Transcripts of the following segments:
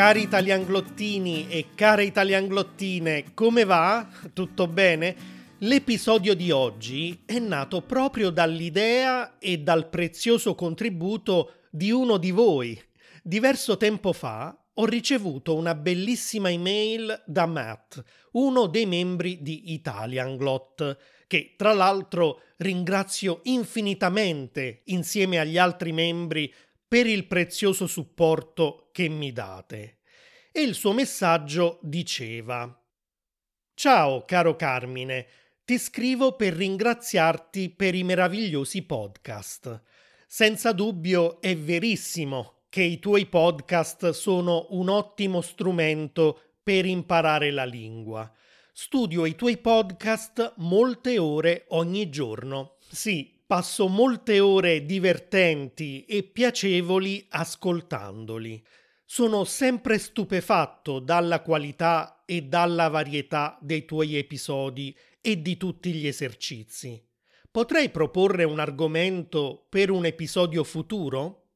Cari italianglottini e care italianglottine, come va? Tutto bene? L'episodio di oggi è nato proprio dall'idea e dal prezioso contributo di uno di voi. Diverso tempo fa ho ricevuto una bellissima email da Matt, uno dei membri di Italianglot, che tra l'altro ringrazio infinitamente insieme agli altri membri per il prezioso supporto che mi date. E il suo messaggio diceva Ciao caro Carmine, ti scrivo per ringraziarti per i meravigliosi podcast. Senza dubbio è verissimo che i tuoi podcast sono un ottimo strumento per imparare la lingua. Studio i tuoi podcast molte ore ogni giorno. Sì, passo molte ore divertenti e piacevoli ascoltandoli. Sono sempre stupefatto dalla qualità e dalla varietà dei tuoi episodi e di tutti gli esercizi. Potrei proporre un argomento per un episodio futuro?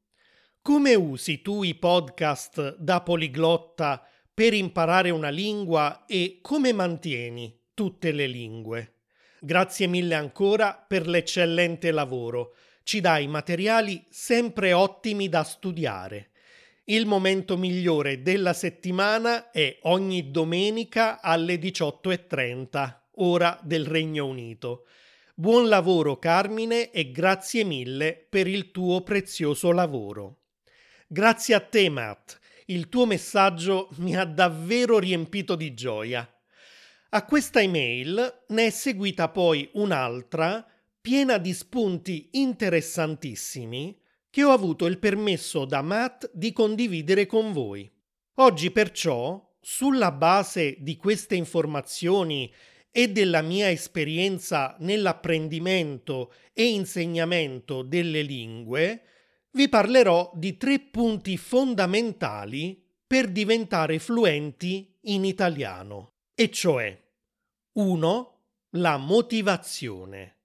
Come usi tu i podcast da poliglotta per imparare una lingua e come mantieni tutte le lingue? Grazie mille ancora per l'eccellente lavoro. Ci dai materiali sempre ottimi da studiare. Il momento migliore della settimana è ogni domenica alle 18.30 ora del Regno Unito. Buon lavoro Carmine e grazie mille per il tuo prezioso lavoro. Grazie a te Matt, il tuo messaggio mi ha davvero riempito di gioia. A questa email ne è seguita poi un'altra piena di spunti interessantissimi che ho avuto il permesso da Matt di condividere con voi. Oggi perciò, sulla base di queste informazioni e della mia esperienza nell'apprendimento e insegnamento delle lingue, vi parlerò di tre punti fondamentali per diventare fluenti in italiano, e cioè 1. La motivazione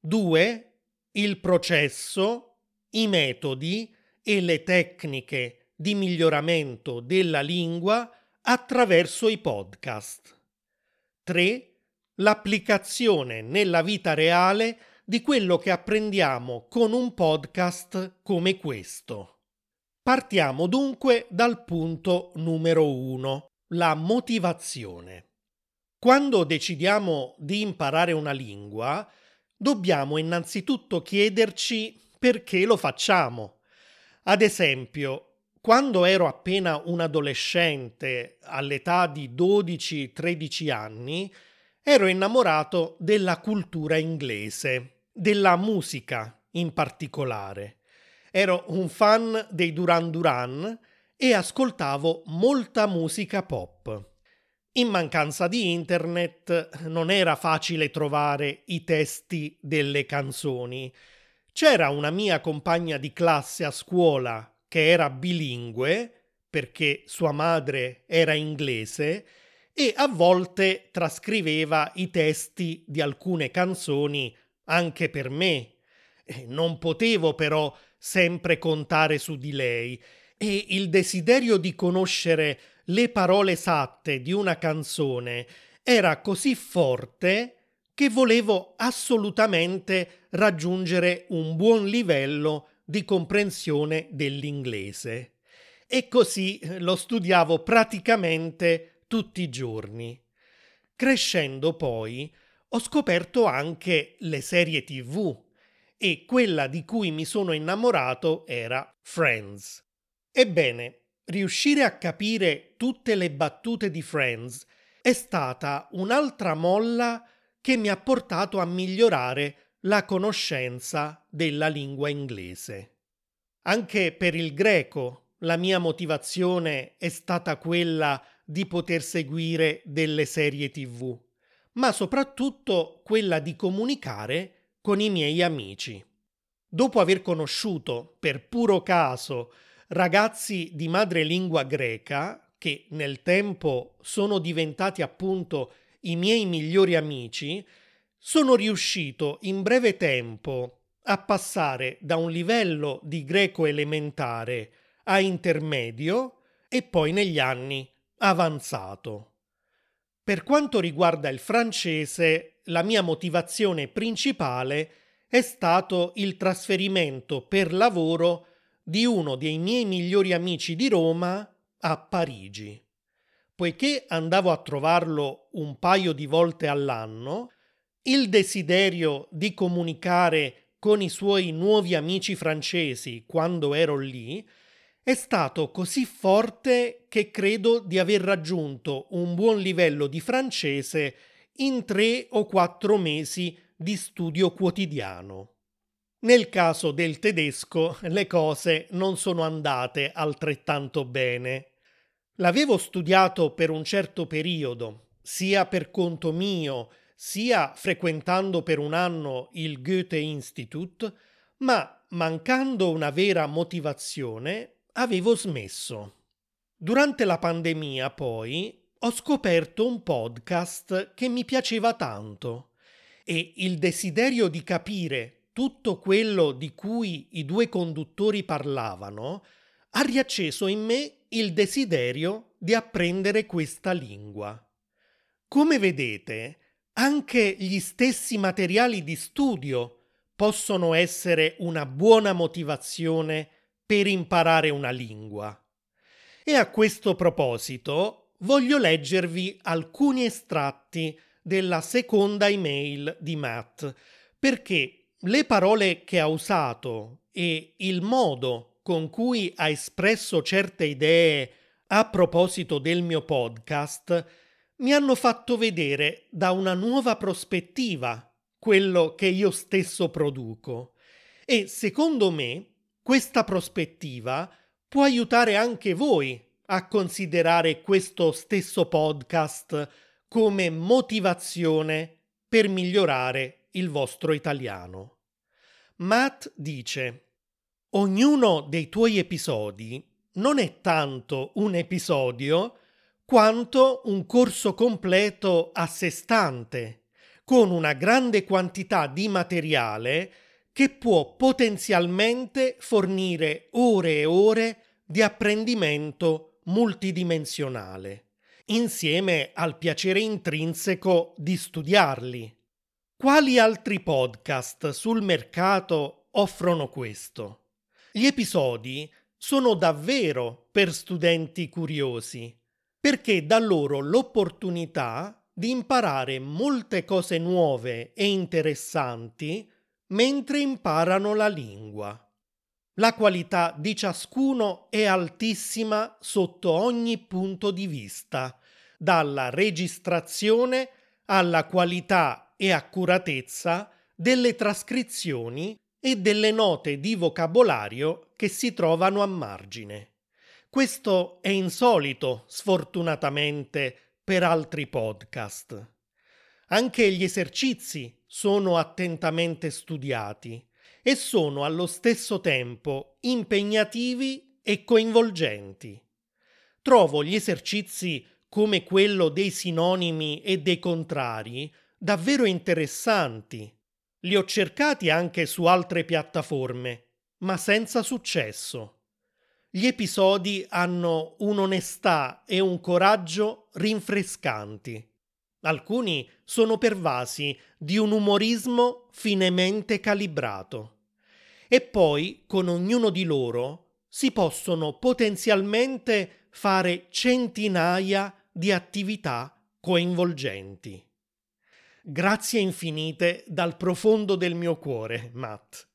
2. Il processo, i metodi e le tecniche di miglioramento della lingua attraverso i podcast. 3. L'applicazione nella vita reale di quello che apprendiamo con un podcast come questo. Partiamo dunque dal punto numero 1, la motivazione. Quando decidiamo di imparare una lingua, dobbiamo innanzitutto chiederci perché lo facciamo. Ad esempio, quando ero appena un adolescente, all'età di 12-13 anni, ero innamorato della cultura inglese, della musica in particolare. Ero un fan dei Duran Duran e ascoltavo molta musica pop. In mancanza di internet non era facile trovare i testi delle canzoni. C'era una mia compagna di classe a scuola che era bilingue, perché sua madre era inglese, e a volte trascriveva i testi di alcune canzoni anche per me. Non potevo però sempre contare su di lei e il desiderio di conoscere le parole esatte di una canzone era così forte che volevo assolutamente raggiungere un buon livello di comprensione dell'inglese. E così eh, lo studiavo praticamente tutti i giorni. Crescendo poi ho scoperto anche le serie tv e quella di cui mi sono innamorato era Friends. Ebbene, riuscire a capire tutte le battute di Friends è stata un'altra molla che mi ha portato a migliorare la conoscenza della lingua inglese. Anche per il greco la mia motivazione è stata quella di poter seguire delle serie tv, ma soprattutto quella di comunicare con i miei amici. Dopo aver conosciuto per puro caso ragazzi di madrelingua greca, che nel tempo sono diventati appunto i miei migliori amici, sono riuscito in breve tempo a passare da un livello di greco elementare a intermedio e poi negli anni avanzato. Per quanto riguarda il francese, la mia motivazione principale è stato il trasferimento per lavoro di uno dei miei migliori amici di Roma a Parigi. Poiché andavo a trovarlo un paio di volte all'anno, il desiderio di comunicare con i suoi nuovi amici francesi quando ero lì è stato così forte che credo di aver raggiunto un buon livello di francese in tre o quattro mesi di studio quotidiano. Nel caso del tedesco le cose non sono andate altrettanto bene. L'avevo studiato per un certo periodo, sia per conto mio, sia frequentando per un anno il Goethe Institut, ma mancando una vera motivazione, avevo smesso. Durante la pandemia, poi, ho scoperto un podcast che mi piaceva tanto e il desiderio di capire tutto quello di cui i due conduttori parlavano ha riacceso in me il desiderio di apprendere questa lingua. Come vedete, anche gli stessi materiali di studio possono essere una buona motivazione per imparare una lingua. E a questo proposito voglio leggervi alcuni estratti della seconda email di Matt, perché le parole che ha usato e il modo con cui ha espresso certe idee a proposito del mio podcast mi hanno fatto vedere da una nuova prospettiva quello che io stesso produco e secondo me questa prospettiva può aiutare anche voi a considerare questo stesso podcast come motivazione per migliorare il vostro italiano. Matt dice: Ognuno dei tuoi episodi non è tanto un episodio quanto un corso completo a sé stante, con una grande quantità di materiale che può potenzialmente fornire ore e ore di apprendimento multidimensionale, insieme al piacere intrinseco di studiarli. Quali altri podcast sul mercato offrono questo? Gli episodi sono davvero per studenti curiosi, perché dà loro l'opportunità di imparare molte cose nuove e interessanti mentre imparano la lingua. La qualità di ciascuno è altissima sotto ogni punto di vista, dalla registrazione alla qualità e accuratezza delle trascrizioni e delle note di vocabolario che si trovano a margine. Questo è insolito, sfortunatamente, per altri podcast. Anche gli esercizi sono attentamente studiati e sono allo stesso tempo impegnativi e coinvolgenti. Trovo gli esercizi come quello dei sinonimi e dei contrari davvero interessanti. Li ho cercati anche su altre piattaforme, ma senza successo. Gli episodi hanno un'onestà e un coraggio rinfrescanti. Alcuni sono pervasi di un umorismo finemente calibrato. E poi, con ognuno di loro, si possono potenzialmente fare centinaia di attività coinvolgenti. Grazie infinite dal profondo del mio cuore, Matt.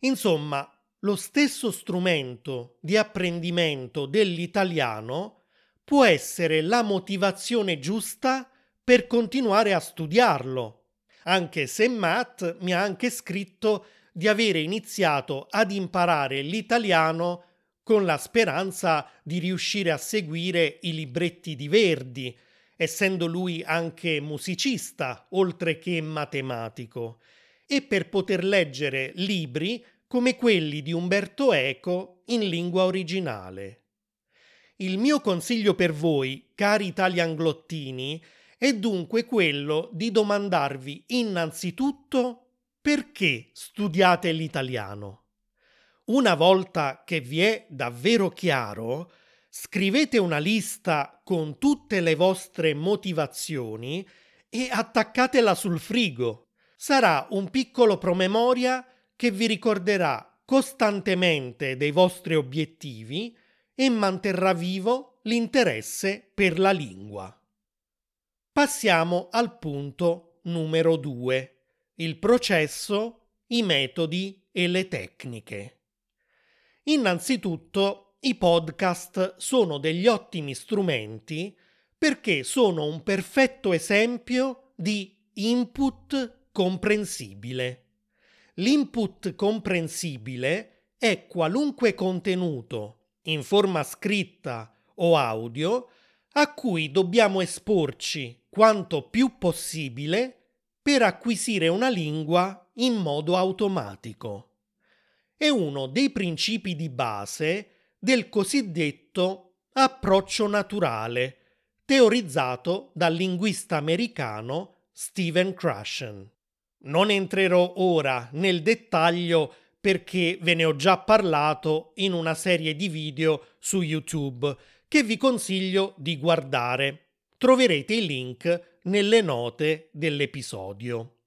Insomma, lo stesso strumento di apprendimento dell'italiano può essere la motivazione giusta per continuare a studiarlo, anche se Matt mi ha anche scritto di avere iniziato ad imparare l'italiano con la speranza di riuscire a seguire i libretti di Verdi, essendo lui anche musicista, oltre che matematico, e per poter leggere libri come quelli di Umberto Eco in lingua originale. Il mio consiglio per voi, cari italianglottini, è dunque quello di domandarvi innanzitutto perché studiate l'italiano. Una volta che vi è davvero chiaro, Scrivete una lista con tutte le vostre motivazioni e attaccatela sul frigo. Sarà un piccolo promemoria che vi ricorderà costantemente dei vostri obiettivi e manterrà vivo l'interesse per la lingua. Passiamo al punto numero 2, il processo, i metodi e le tecniche. Innanzitutto, i podcast sono degli ottimi strumenti perché sono un perfetto esempio di input comprensibile. L'input comprensibile è qualunque contenuto, in forma scritta o audio, a cui dobbiamo esporci quanto più possibile per acquisire una lingua in modo automatico. È uno dei principi di base del cosiddetto approccio naturale, teorizzato dal linguista americano Steven Krashen. Non entrerò ora nel dettaglio perché ve ne ho già parlato in una serie di video su YouTube che vi consiglio di guardare. Troverete i link nelle note dell'episodio.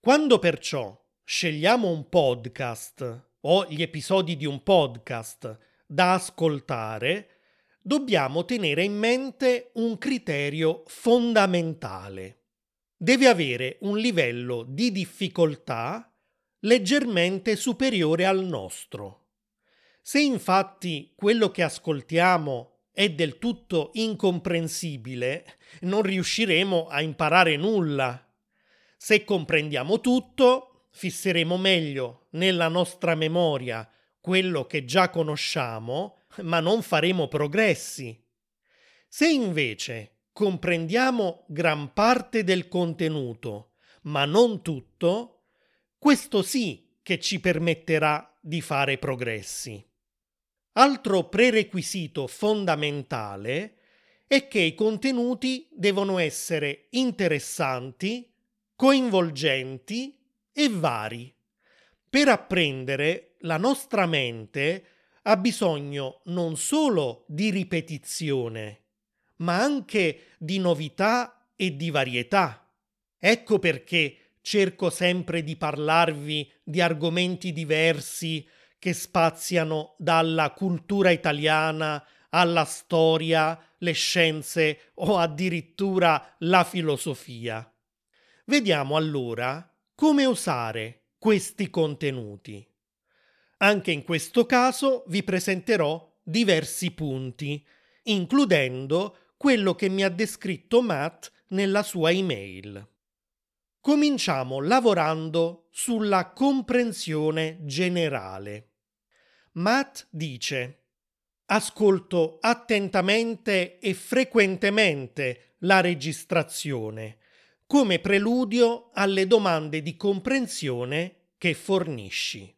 Quando perciò scegliamo un podcast o gli episodi di un podcast da ascoltare, dobbiamo tenere in mente un criterio fondamentale. Deve avere un livello di difficoltà leggermente superiore al nostro. Se infatti quello che ascoltiamo è del tutto incomprensibile, non riusciremo a imparare nulla. Se comprendiamo tutto, fisseremo meglio nella nostra memoria quello che già conosciamo, ma non faremo progressi. Se invece comprendiamo gran parte del contenuto, ma non tutto, questo sì che ci permetterà di fare progressi. Altro prerequisito fondamentale è che i contenuti devono essere interessanti, coinvolgenti e vari. Per apprendere, la nostra mente ha bisogno non solo di ripetizione, ma anche di novità e di varietà. Ecco perché cerco sempre di parlarvi di argomenti diversi che spaziano dalla cultura italiana alla storia, le scienze o addirittura la filosofia. Vediamo allora come usare questi contenuti. Anche in questo caso vi presenterò diversi punti, includendo quello che mi ha descritto Matt nella sua email. Cominciamo lavorando sulla comprensione generale. Matt dice Ascolto attentamente e frequentemente la registrazione come preludio alle domande di comprensione che fornisci.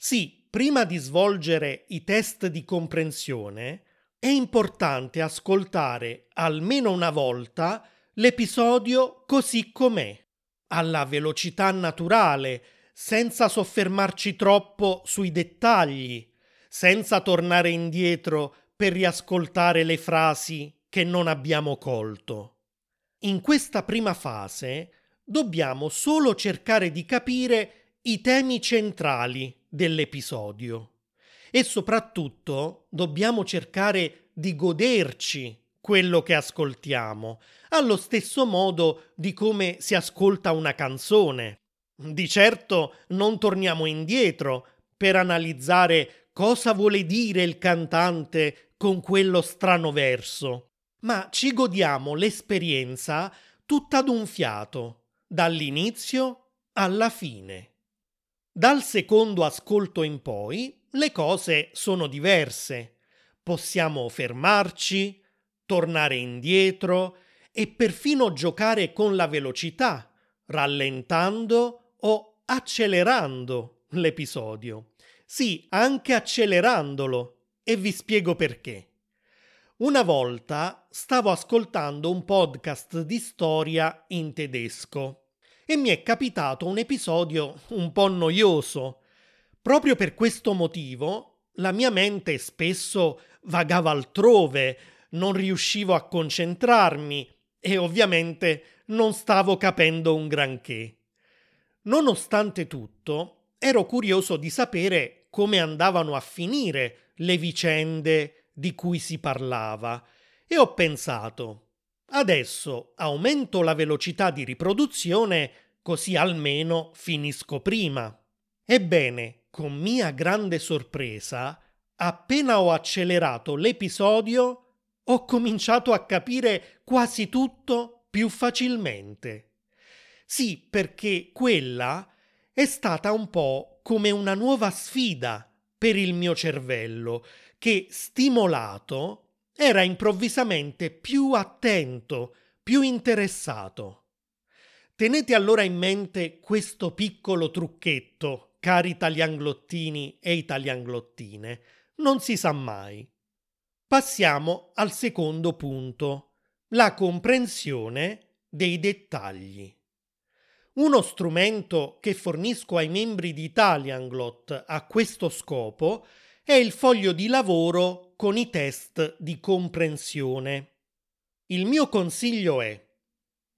Sì, prima di svolgere i test di comprensione è importante ascoltare almeno una volta l'episodio così com'è, alla velocità naturale, senza soffermarci troppo sui dettagli, senza tornare indietro per riascoltare le frasi che non abbiamo colto. In questa prima fase dobbiamo solo cercare di capire i temi centrali dell'episodio e soprattutto dobbiamo cercare di goderci quello che ascoltiamo, allo stesso modo di come si ascolta una canzone. Di certo non torniamo indietro per analizzare cosa vuole dire il cantante con quello strano verso, ma ci godiamo l'esperienza tutta d'un fiato, dall'inizio alla fine. Dal secondo ascolto in poi le cose sono diverse. Possiamo fermarci, tornare indietro e perfino giocare con la velocità, rallentando o accelerando l'episodio. Sì, anche accelerandolo. E vi spiego perché. Una volta stavo ascoltando un podcast di storia in tedesco e mi è capitato un episodio un po' noioso. Proprio per questo motivo la mia mente spesso vagava altrove, non riuscivo a concentrarmi e ovviamente non stavo capendo un granché. Nonostante tutto, ero curioso di sapere come andavano a finire le vicende di cui si parlava e ho pensato, adesso aumento la velocità di riproduzione così almeno finisco prima. Ebbene, con mia grande sorpresa, appena ho accelerato l'episodio, ho cominciato a capire quasi tutto più facilmente. Sì, perché quella è stata un po' come una nuova sfida per il mio cervello, che stimolato era improvvisamente più attento, più interessato. Tenete allora in mente questo piccolo trucchetto, cari italianglottini e italianglottine. Non si sa mai. Passiamo al secondo punto, la comprensione dei dettagli. Uno strumento che fornisco ai membri di Italianglot a questo scopo è il foglio di lavoro con i test di comprensione. Il mio consiglio è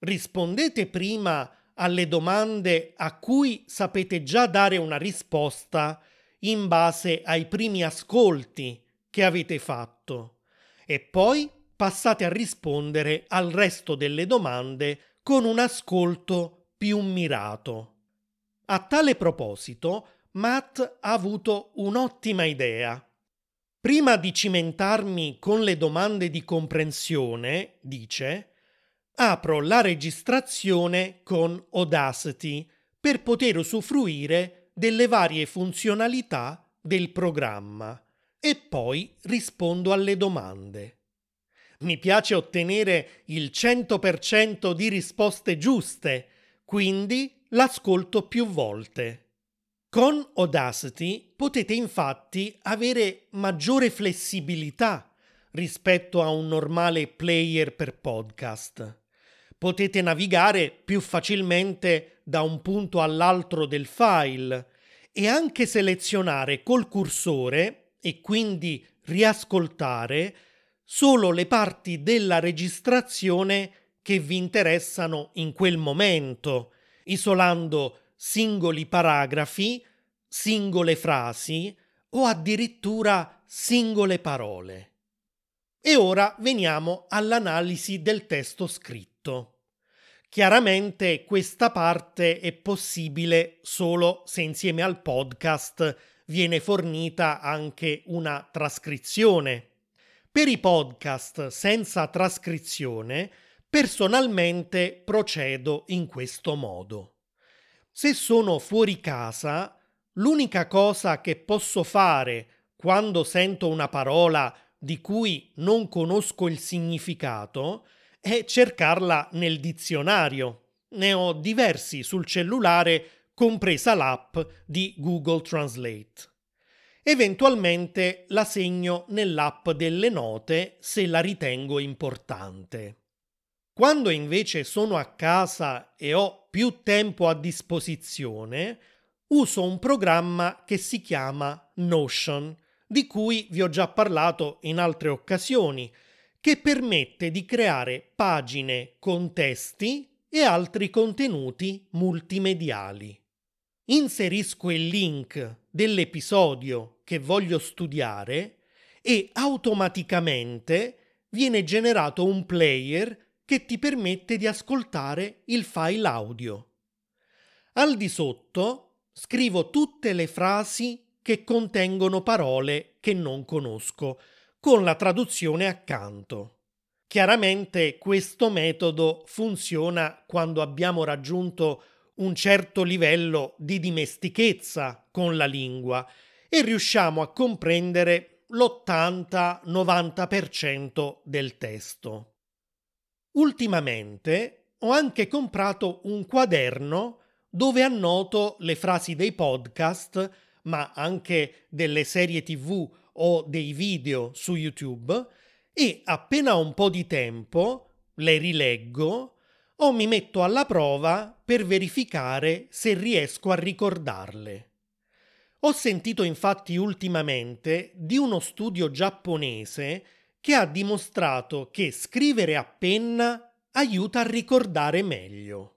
rispondete prima alle domande a cui sapete già dare una risposta in base ai primi ascolti che avete fatto e poi passate a rispondere al resto delle domande con un ascolto più mirato. A tale proposito, Matt ha avuto un'ottima idea. Prima di cimentarmi con le domande di comprensione, dice, apro la registrazione con Audacity per poter usufruire delle varie funzionalità del programma e poi rispondo alle domande. Mi piace ottenere il 100% di risposte giuste, quindi l'ascolto più volte. Con Audacity potete infatti avere maggiore flessibilità rispetto a un normale player per podcast. Potete navigare più facilmente da un punto all'altro del file e anche selezionare col cursore e quindi riascoltare solo le parti della registrazione che vi interessano in quel momento, isolando singoli paragrafi, singole frasi o addirittura singole parole. E ora veniamo all'analisi del testo scritto. Chiaramente questa parte è possibile solo se insieme al podcast viene fornita anche una trascrizione. Per i podcast senza trascrizione, personalmente procedo in questo modo. Se sono fuori casa, l'unica cosa che posso fare quando sento una parola di cui non conosco il significato è cercarla nel dizionario. Ne ho diversi sul cellulare compresa l'app di Google Translate. Eventualmente la segno nell'app delle note se la ritengo importante. Quando invece sono a casa e ho più tempo a disposizione, uso un programma che si chiama Notion, di cui vi ho già parlato in altre occasioni, che permette di creare pagine con testi e altri contenuti multimediali. Inserisco il link dell'episodio che voglio studiare e automaticamente viene generato un player che ti permette di ascoltare il file audio. Al di sotto scrivo tutte le frasi che contengono parole che non conosco, con la traduzione accanto. Chiaramente questo metodo funziona quando abbiamo raggiunto un certo livello di dimestichezza con la lingua e riusciamo a comprendere l'80-90% del testo. Ultimamente ho anche comprato un quaderno dove annoto le frasi dei podcast, ma anche delle serie tv o dei video su YouTube e appena ho un po' di tempo le rileggo o mi metto alla prova per verificare se riesco a ricordarle. Ho sentito infatti ultimamente di uno studio giapponese che ha dimostrato che scrivere a penna aiuta a ricordare meglio.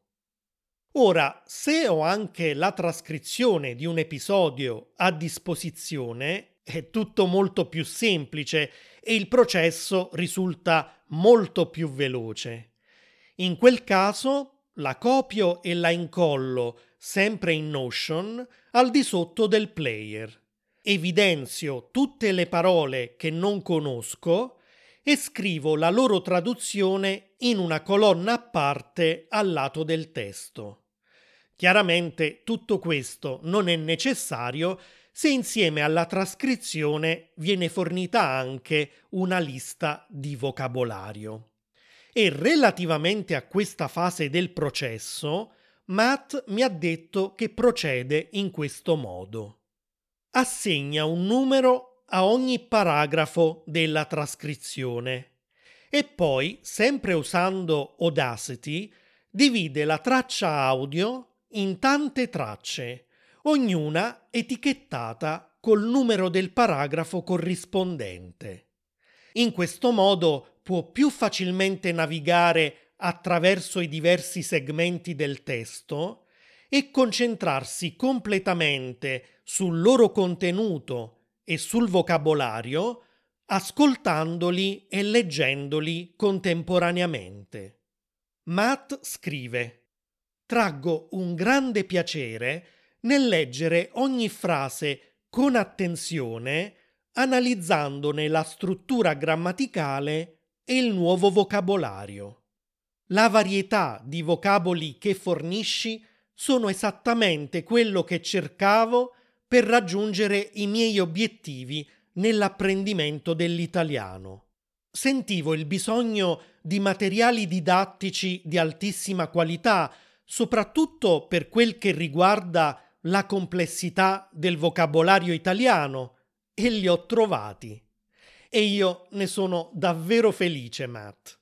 Ora, se ho anche la trascrizione di un episodio a disposizione, è tutto molto più semplice e il processo risulta molto più veloce. In quel caso la copio e la incollo sempre in Notion al di sotto del player. Evidenzio tutte le parole che non conosco e scrivo la loro traduzione in una colonna a parte al lato del testo. Chiaramente tutto questo non è necessario se insieme alla trascrizione viene fornita anche una lista di vocabolario. E relativamente a questa fase del processo, Matt mi ha detto che procede in questo modo. Assegna un numero a ogni paragrafo della trascrizione e poi, sempre usando Audacity, divide la traccia audio in tante tracce, ognuna etichettata col numero del paragrafo corrispondente. In questo modo può più facilmente navigare attraverso i diversi segmenti del testo e concentrarsi completamente sul loro contenuto e sul vocabolario, ascoltandoli e leggendoli contemporaneamente. Matt scrive traggo un grande piacere nel leggere ogni frase con attenzione, analizzandone la struttura grammaticale e il nuovo vocabolario. La varietà di vocaboli che fornisci sono esattamente quello che cercavo per raggiungere i miei obiettivi nell'apprendimento dell'italiano. Sentivo il bisogno di materiali didattici di altissima qualità soprattutto per quel che riguarda la complessità del vocabolario italiano, e li ho trovati. E io ne sono davvero felice, Matt.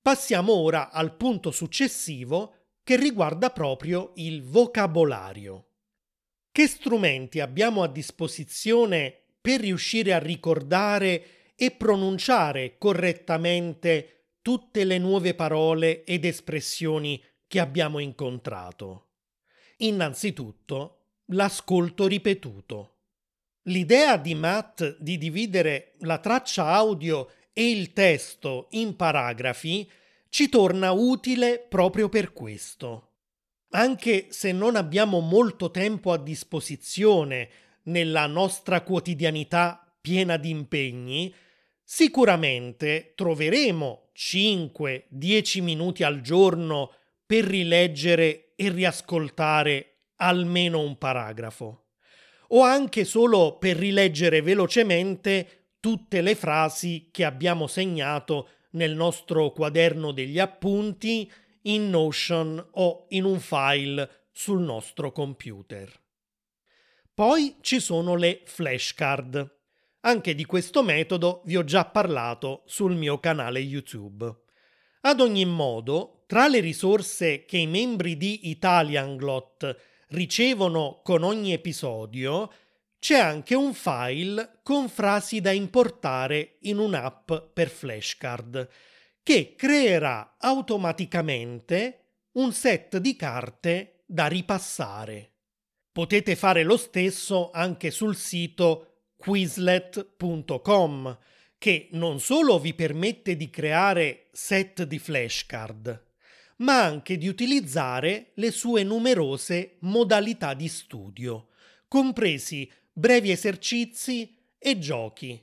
Passiamo ora al punto successivo che riguarda proprio il vocabolario. Che strumenti abbiamo a disposizione per riuscire a ricordare e pronunciare correttamente tutte le nuove parole ed espressioni che abbiamo incontrato. Innanzitutto, l'ascolto ripetuto. L'idea di Matt di dividere la traccia audio e il testo in paragrafi ci torna utile proprio per questo. Anche se non abbiamo molto tempo a disposizione nella nostra quotidianità piena di impegni, sicuramente troveremo 5-10 minuti al giorno per rileggere e riascoltare almeno un paragrafo, o anche solo per rileggere velocemente tutte le frasi che abbiamo segnato nel nostro quaderno degli appunti, in Notion o in un file sul nostro computer. Poi ci sono le flashcard. Anche di questo metodo vi ho già parlato sul mio canale YouTube. Ad ogni modo, tra le risorse che i membri di Italianglot ricevono con ogni episodio, c'è anche un file con frasi da importare in un'app per flashcard che creerà automaticamente un set di carte da ripassare. Potete fare lo stesso anche sul sito quizlet.com che non solo vi permette di creare set di flashcard, ma anche di utilizzare le sue numerose modalità di studio, compresi brevi esercizi e giochi.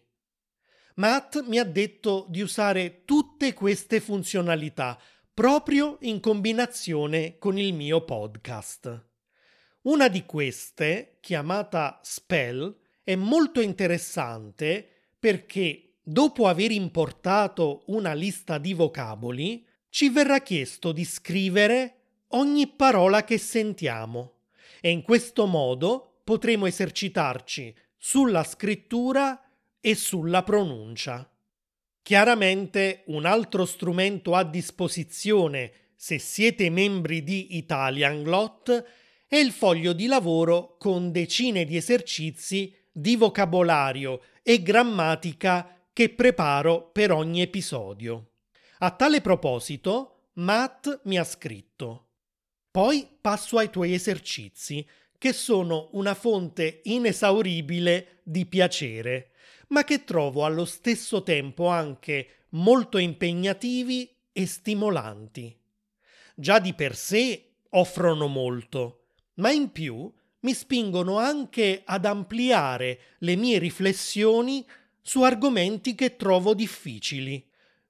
Matt mi ha detto di usare tutte queste funzionalità proprio in combinazione con il mio podcast. Una di queste, chiamata Spell, è molto interessante perché dopo aver importato una lista di vocaboli, ci verrà chiesto di scrivere ogni parola che sentiamo e in questo modo potremo esercitarci sulla scrittura e sulla pronuncia. Chiaramente un altro strumento a disposizione se siete membri di Italianglot è il foglio di lavoro con decine di esercizi di vocabolario e grammatica che preparo per ogni episodio. A tale proposito, Matt mi ha scritto. Poi passo ai tuoi esercizi, che sono una fonte inesauribile di piacere, ma che trovo allo stesso tempo anche molto impegnativi e stimolanti. Già di per sé offrono molto, ma in più mi spingono anche ad ampliare le mie riflessioni su argomenti che trovo difficili,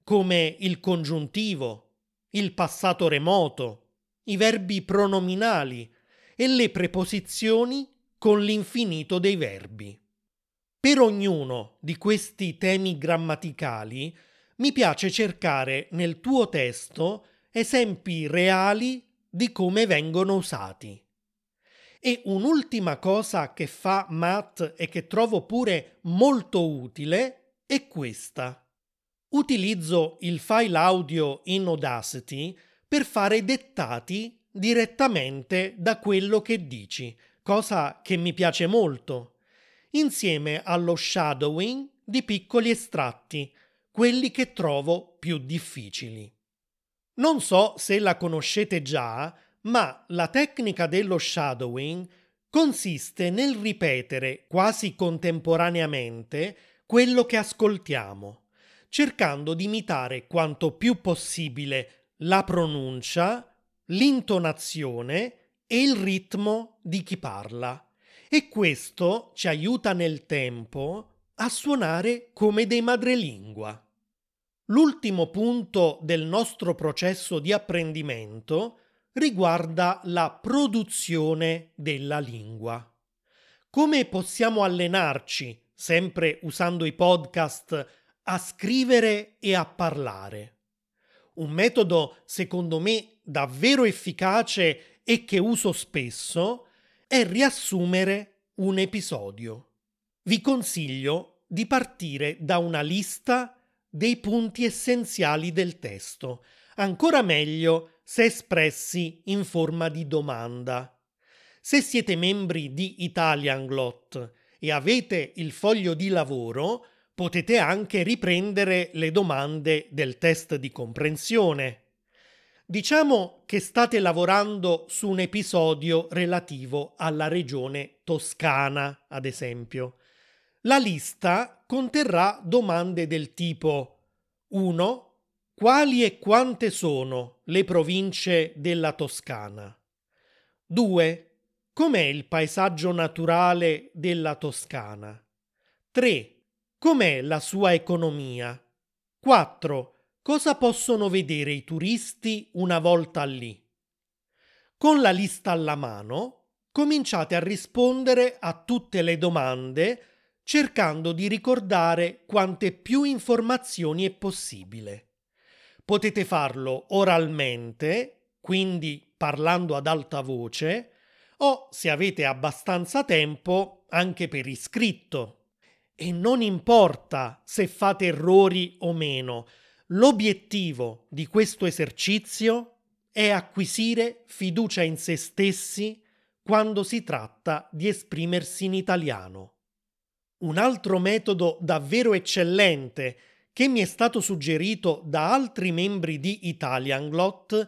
come il congiuntivo, il passato remoto, i verbi pronominali e le preposizioni con l'infinito dei verbi. Per ognuno di questi temi grammaticali mi piace cercare nel tuo testo esempi reali di come vengono usati. E un'ultima cosa che fa Matt e che trovo pure molto utile è questa. Utilizzo il file audio in Audacity per fare dettati direttamente da quello che dici, cosa che mi piace molto, insieme allo shadowing di piccoli estratti, quelli che trovo più difficili. Non so se la conoscete già, ma la tecnica dello shadowing consiste nel ripetere quasi contemporaneamente quello che ascoltiamo, cercando di imitare quanto più possibile la pronuncia, l'intonazione e il ritmo di chi parla. E questo ci aiuta nel tempo a suonare come dei madrelingua. L'ultimo punto del nostro processo di apprendimento riguarda la produzione della lingua. Come possiamo allenarci, sempre usando i podcast, a scrivere e a parlare? Un metodo, secondo me, davvero efficace e che uso spesso è riassumere un episodio. Vi consiglio di partire da una lista dei punti essenziali del testo, ancora meglio se espressi in forma di domanda. Se siete membri di Italianglot e avete il foglio di lavoro, potete anche riprendere le domande del test di comprensione. Diciamo che state lavorando su un episodio relativo alla regione toscana, ad esempio. La lista conterrà domande del tipo 1. Quali e quante sono le province della Toscana? 2. Com'è il paesaggio naturale della Toscana? 3. Com'è la sua economia? 4. Cosa possono vedere i turisti una volta lì? Con la lista alla mano, cominciate a rispondere a tutte le domande cercando di ricordare quante più informazioni è possibile. Potete farlo oralmente, quindi parlando ad alta voce, o se avete abbastanza tempo anche per iscritto. E non importa se fate errori o meno, l'obiettivo di questo esercizio è acquisire fiducia in se stessi quando si tratta di esprimersi in italiano. Un altro metodo davvero eccellente che mi è stato suggerito da altri membri di Italianglot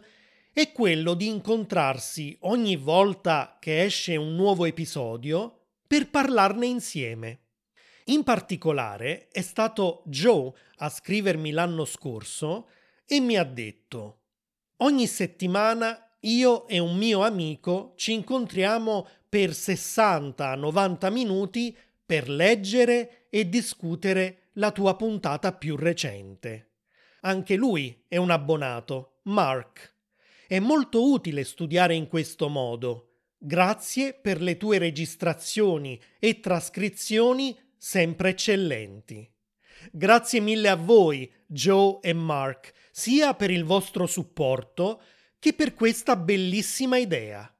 è quello di incontrarsi ogni volta che esce un nuovo episodio per parlarne insieme. In particolare è stato Joe a scrivermi l'anno scorso e mi ha detto Ogni settimana io e un mio amico ci incontriamo per 60-90 minuti per leggere e discutere la tua puntata più recente. Anche lui è un abbonato, Mark. È molto utile studiare in questo modo. Grazie per le tue registrazioni e trascrizioni sempre eccellenti. Grazie mille a voi, Joe e Mark, sia per il vostro supporto che per questa bellissima idea.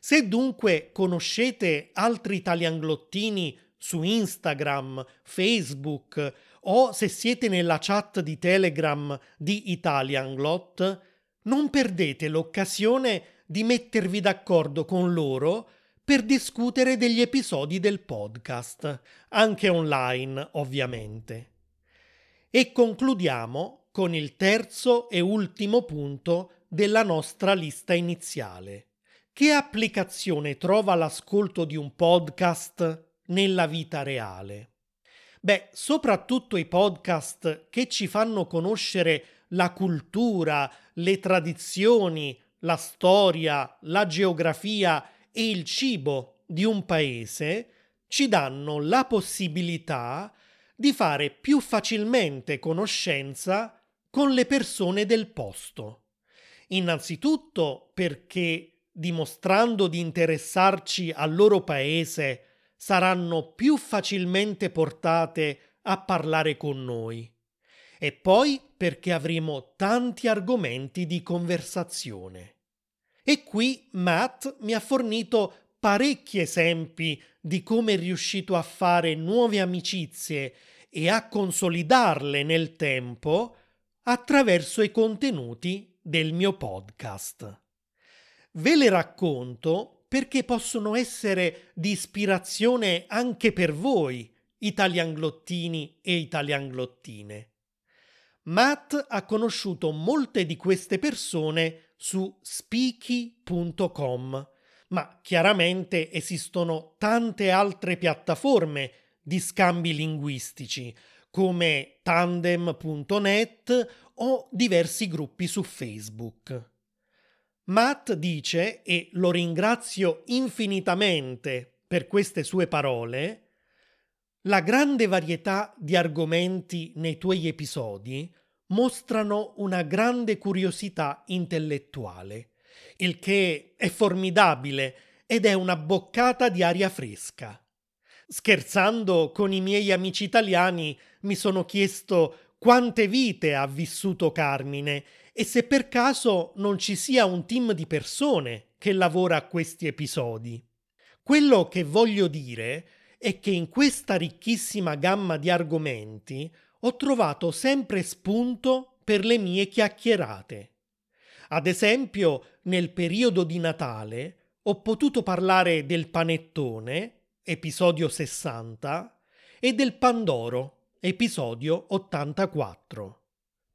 Se dunque conoscete altri italianglottini su Instagram, Facebook o se siete nella chat di Telegram di Italianglot, non perdete l'occasione di mettervi d'accordo con loro per discutere degli episodi del podcast, anche online ovviamente. E concludiamo con il terzo e ultimo punto della nostra lista iniziale. Che applicazione trova l'ascolto di un podcast nella vita reale? Beh, soprattutto i podcast che ci fanno conoscere la cultura, le tradizioni, la storia, la geografia e il cibo di un paese ci danno la possibilità di fare più facilmente conoscenza con le persone del posto. Innanzitutto perché dimostrando di interessarci al loro paese saranno più facilmente portate a parlare con noi. E poi perché avremo tanti argomenti di conversazione. E qui Matt mi ha fornito parecchi esempi di come è riuscito a fare nuove amicizie e a consolidarle nel tempo attraverso i contenuti del mio podcast. Ve le racconto perché possono essere di ispirazione anche per voi, italianglottini e italianglottine. Matt ha conosciuto molte di queste persone su speaky.com, ma chiaramente esistono tante altre piattaforme di scambi linguistici come tandem.net o diversi gruppi su Facebook. Matt dice, e lo ringrazio infinitamente per queste sue parole, la grande varietà di argomenti nei tuoi episodi mostrano una grande curiosità intellettuale, il che è formidabile ed è una boccata di aria fresca. Scherzando con i miei amici italiani mi sono chiesto quante vite ha vissuto Carmine e se per caso non ci sia un team di persone che lavora a questi episodi. Quello che voglio dire è che in questa ricchissima gamma di argomenti ho trovato sempre spunto per le mie chiacchierate. Ad esempio, nel periodo di Natale ho potuto parlare del panettone, episodio 60, e del Pandoro, episodio 84.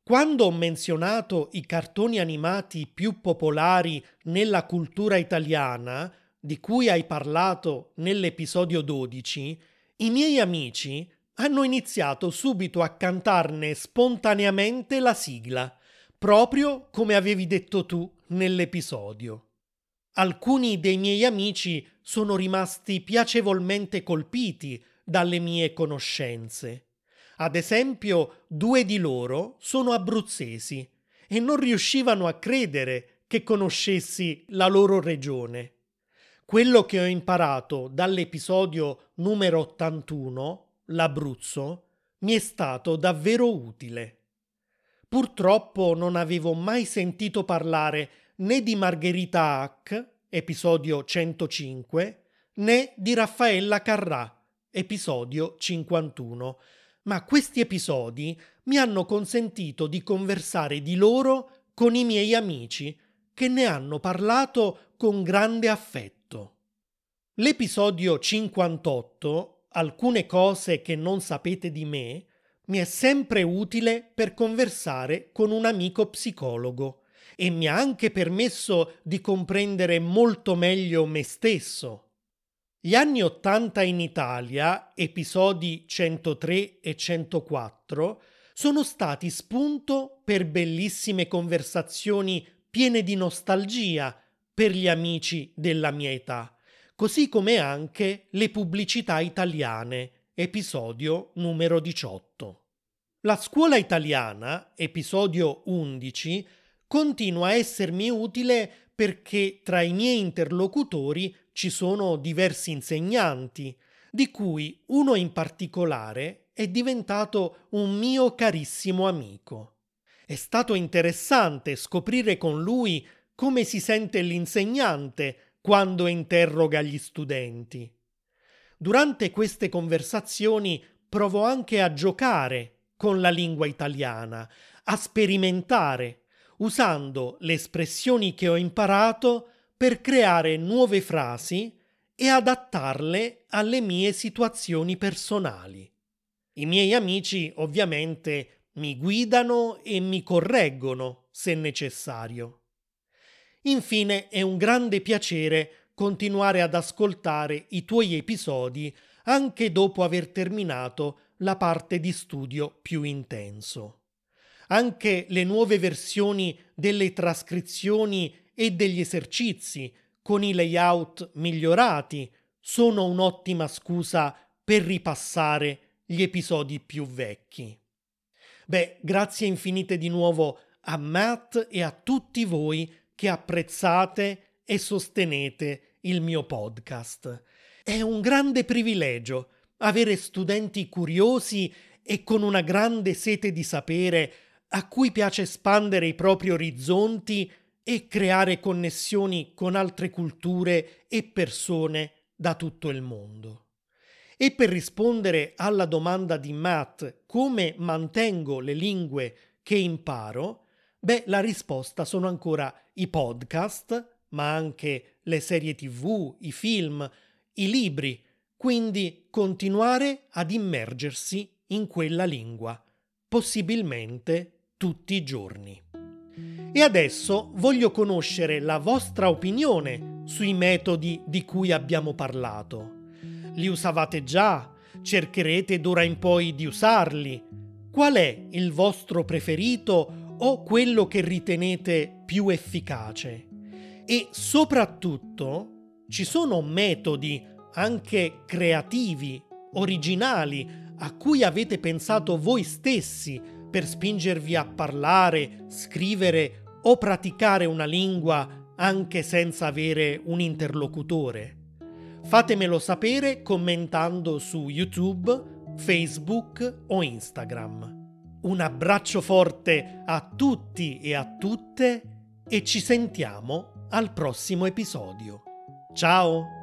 Quando ho menzionato i cartoni animati più popolari nella cultura italiana, di cui hai parlato nell'episodio 12, i miei amici hanno iniziato subito a cantarne spontaneamente la sigla, proprio come avevi detto tu nell'episodio. Alcuni dei miei amici sono rimasti piacevolmente colpiti dalle mie conoscenze. Ad esempio, due di loro sono abruzzesi e non riuscivano a credere che conoscessi la loro regione. Quello che ho imparato dall'episodio numero 81 l'Abruzzo, mi è stato davvero utile. Purtroppo non avevo mai sentito parlare né di Margherita Hack, episodio 105, né di Raffaella Carrà, episodio 51, ma questi episodi mi hanno consentito di conversare di loro con i miei amici, che ne hanno parlato con grande affetto. L'episodio 58 alcune cose che non sapete di me, mi è sempre utile per conversare con un amico psicologo e mi ha anche permesso di comprendere molto meglio me stesso. Gli anni Ottanta in Italia, episodi 103 e 104, sono stati spunto per bellissime conversazioni piene di nostalgia per gli amici della mia età così come anche le pubblicità italiane, episodio numero 18. La scuola italiana, episodio 11, continua a essermi utile perché tra i miei interlocutori ci sono diversi insegnanti, di cui uno in particolare è diventato un mio carissimo amico. È stato interessante scoprire con lui come si sente l'insegnante quando interroga gli studenti. Durante queste conversazioni provo anche a giocare con la lingua italiana, a sperimentare, usando le espressioni che ho imparato per creare nuove frasi e adattarle alle mie situazioni personali. I miei amici ovviamente mi guidano e mi correggono se necessario. Infine è un grande piacere continuare ad ascoltare i tuoi episodi anche dopo aver terminato la parte di studio più intenso. Anche le nuove versioni delle trascrizioni e degli esercizi con i layout migliorati sono un'ottima scusa per ripassare gli episodi più vecchi. Beh, grazie infinite di nuovo a Matt e a tutti voi che apprezzate e sostenete il mio podcast. È un grande privilegio avere studenti curiosi e con una grande sete di sapere a cui piace espandere i propri orizzonti e creare connessioni con altre culture e persone da tutto il mondo. E per rispondere alla domanda di Matt come mantengo le lingue che imparo, beh, la risposta sono ancora i podcast, ma anche le serie tv, i film, i libri, quindi continuare ad immergersi in quella lingua, possibilmente tutti i giorni. E adesso voglio conoscere la vostra opinione sui metodi di cui abbiamo parlato. Li usavate già? Cercherete d'ora in poi di usarli? Qual è il vostro preferito o quello che ritenete più efficace? E soprattutto ci sono metodi anche creativi, originali, a cui avete pensato voi stessi per spingervi a parlare, scrivere o praticare una lingua anche senza avere un interlocutore? Fatemelo sapere commentando su YouTube, Facebook o Instagram. Un abbraccio forte a tutti e a tutte e ci sentiamo al prossimo episodio. Ciao!